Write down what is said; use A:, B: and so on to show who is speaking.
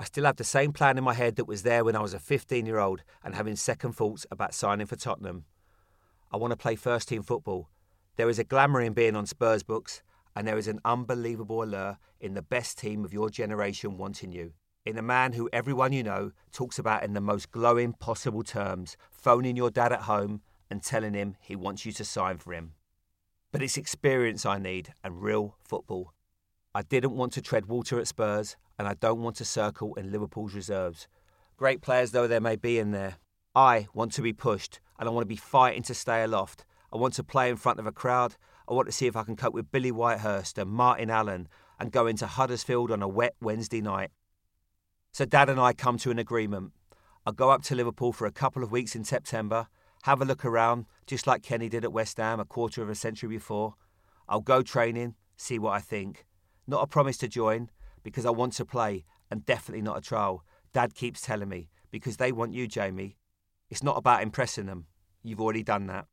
A: I still have the same plan in my head that was there when I was a 15 year old and having second thoughts about signing for Tottenham. I want to play first team football. There is a glamour in being on Spurs books, and there is an unbelievable allure in the best team of your generation wanting you. In a man who everyone you know talks about in the most glowing possible terms, phoning your dad at home and telling him he wants you to sign for him. But it's experience I need and real football. I didn't want to tread water at Spurs, and I don't want to circle in Liverpool's reserves. Great players though there may be in there, I want to be pushed, and I want to be fighting to stay aloft. I want to play in front of a crowd. I want to see if I can cope with Billy Whitehurst and Martin Allen and go into Huddersfield on a wet Wednesday night. So Dad and I come to an agreement. I'll go up to Liverpool for a couple of weeks in September, have a look around, just like Kenny did at West Ham a quarter of a century before. I'll go training, see what I think. Not a promise to join, because I want to play, and definitely not a trial. Dad keeps telling me, because they want you, Jamie. It's not about impressing them. You've already done that.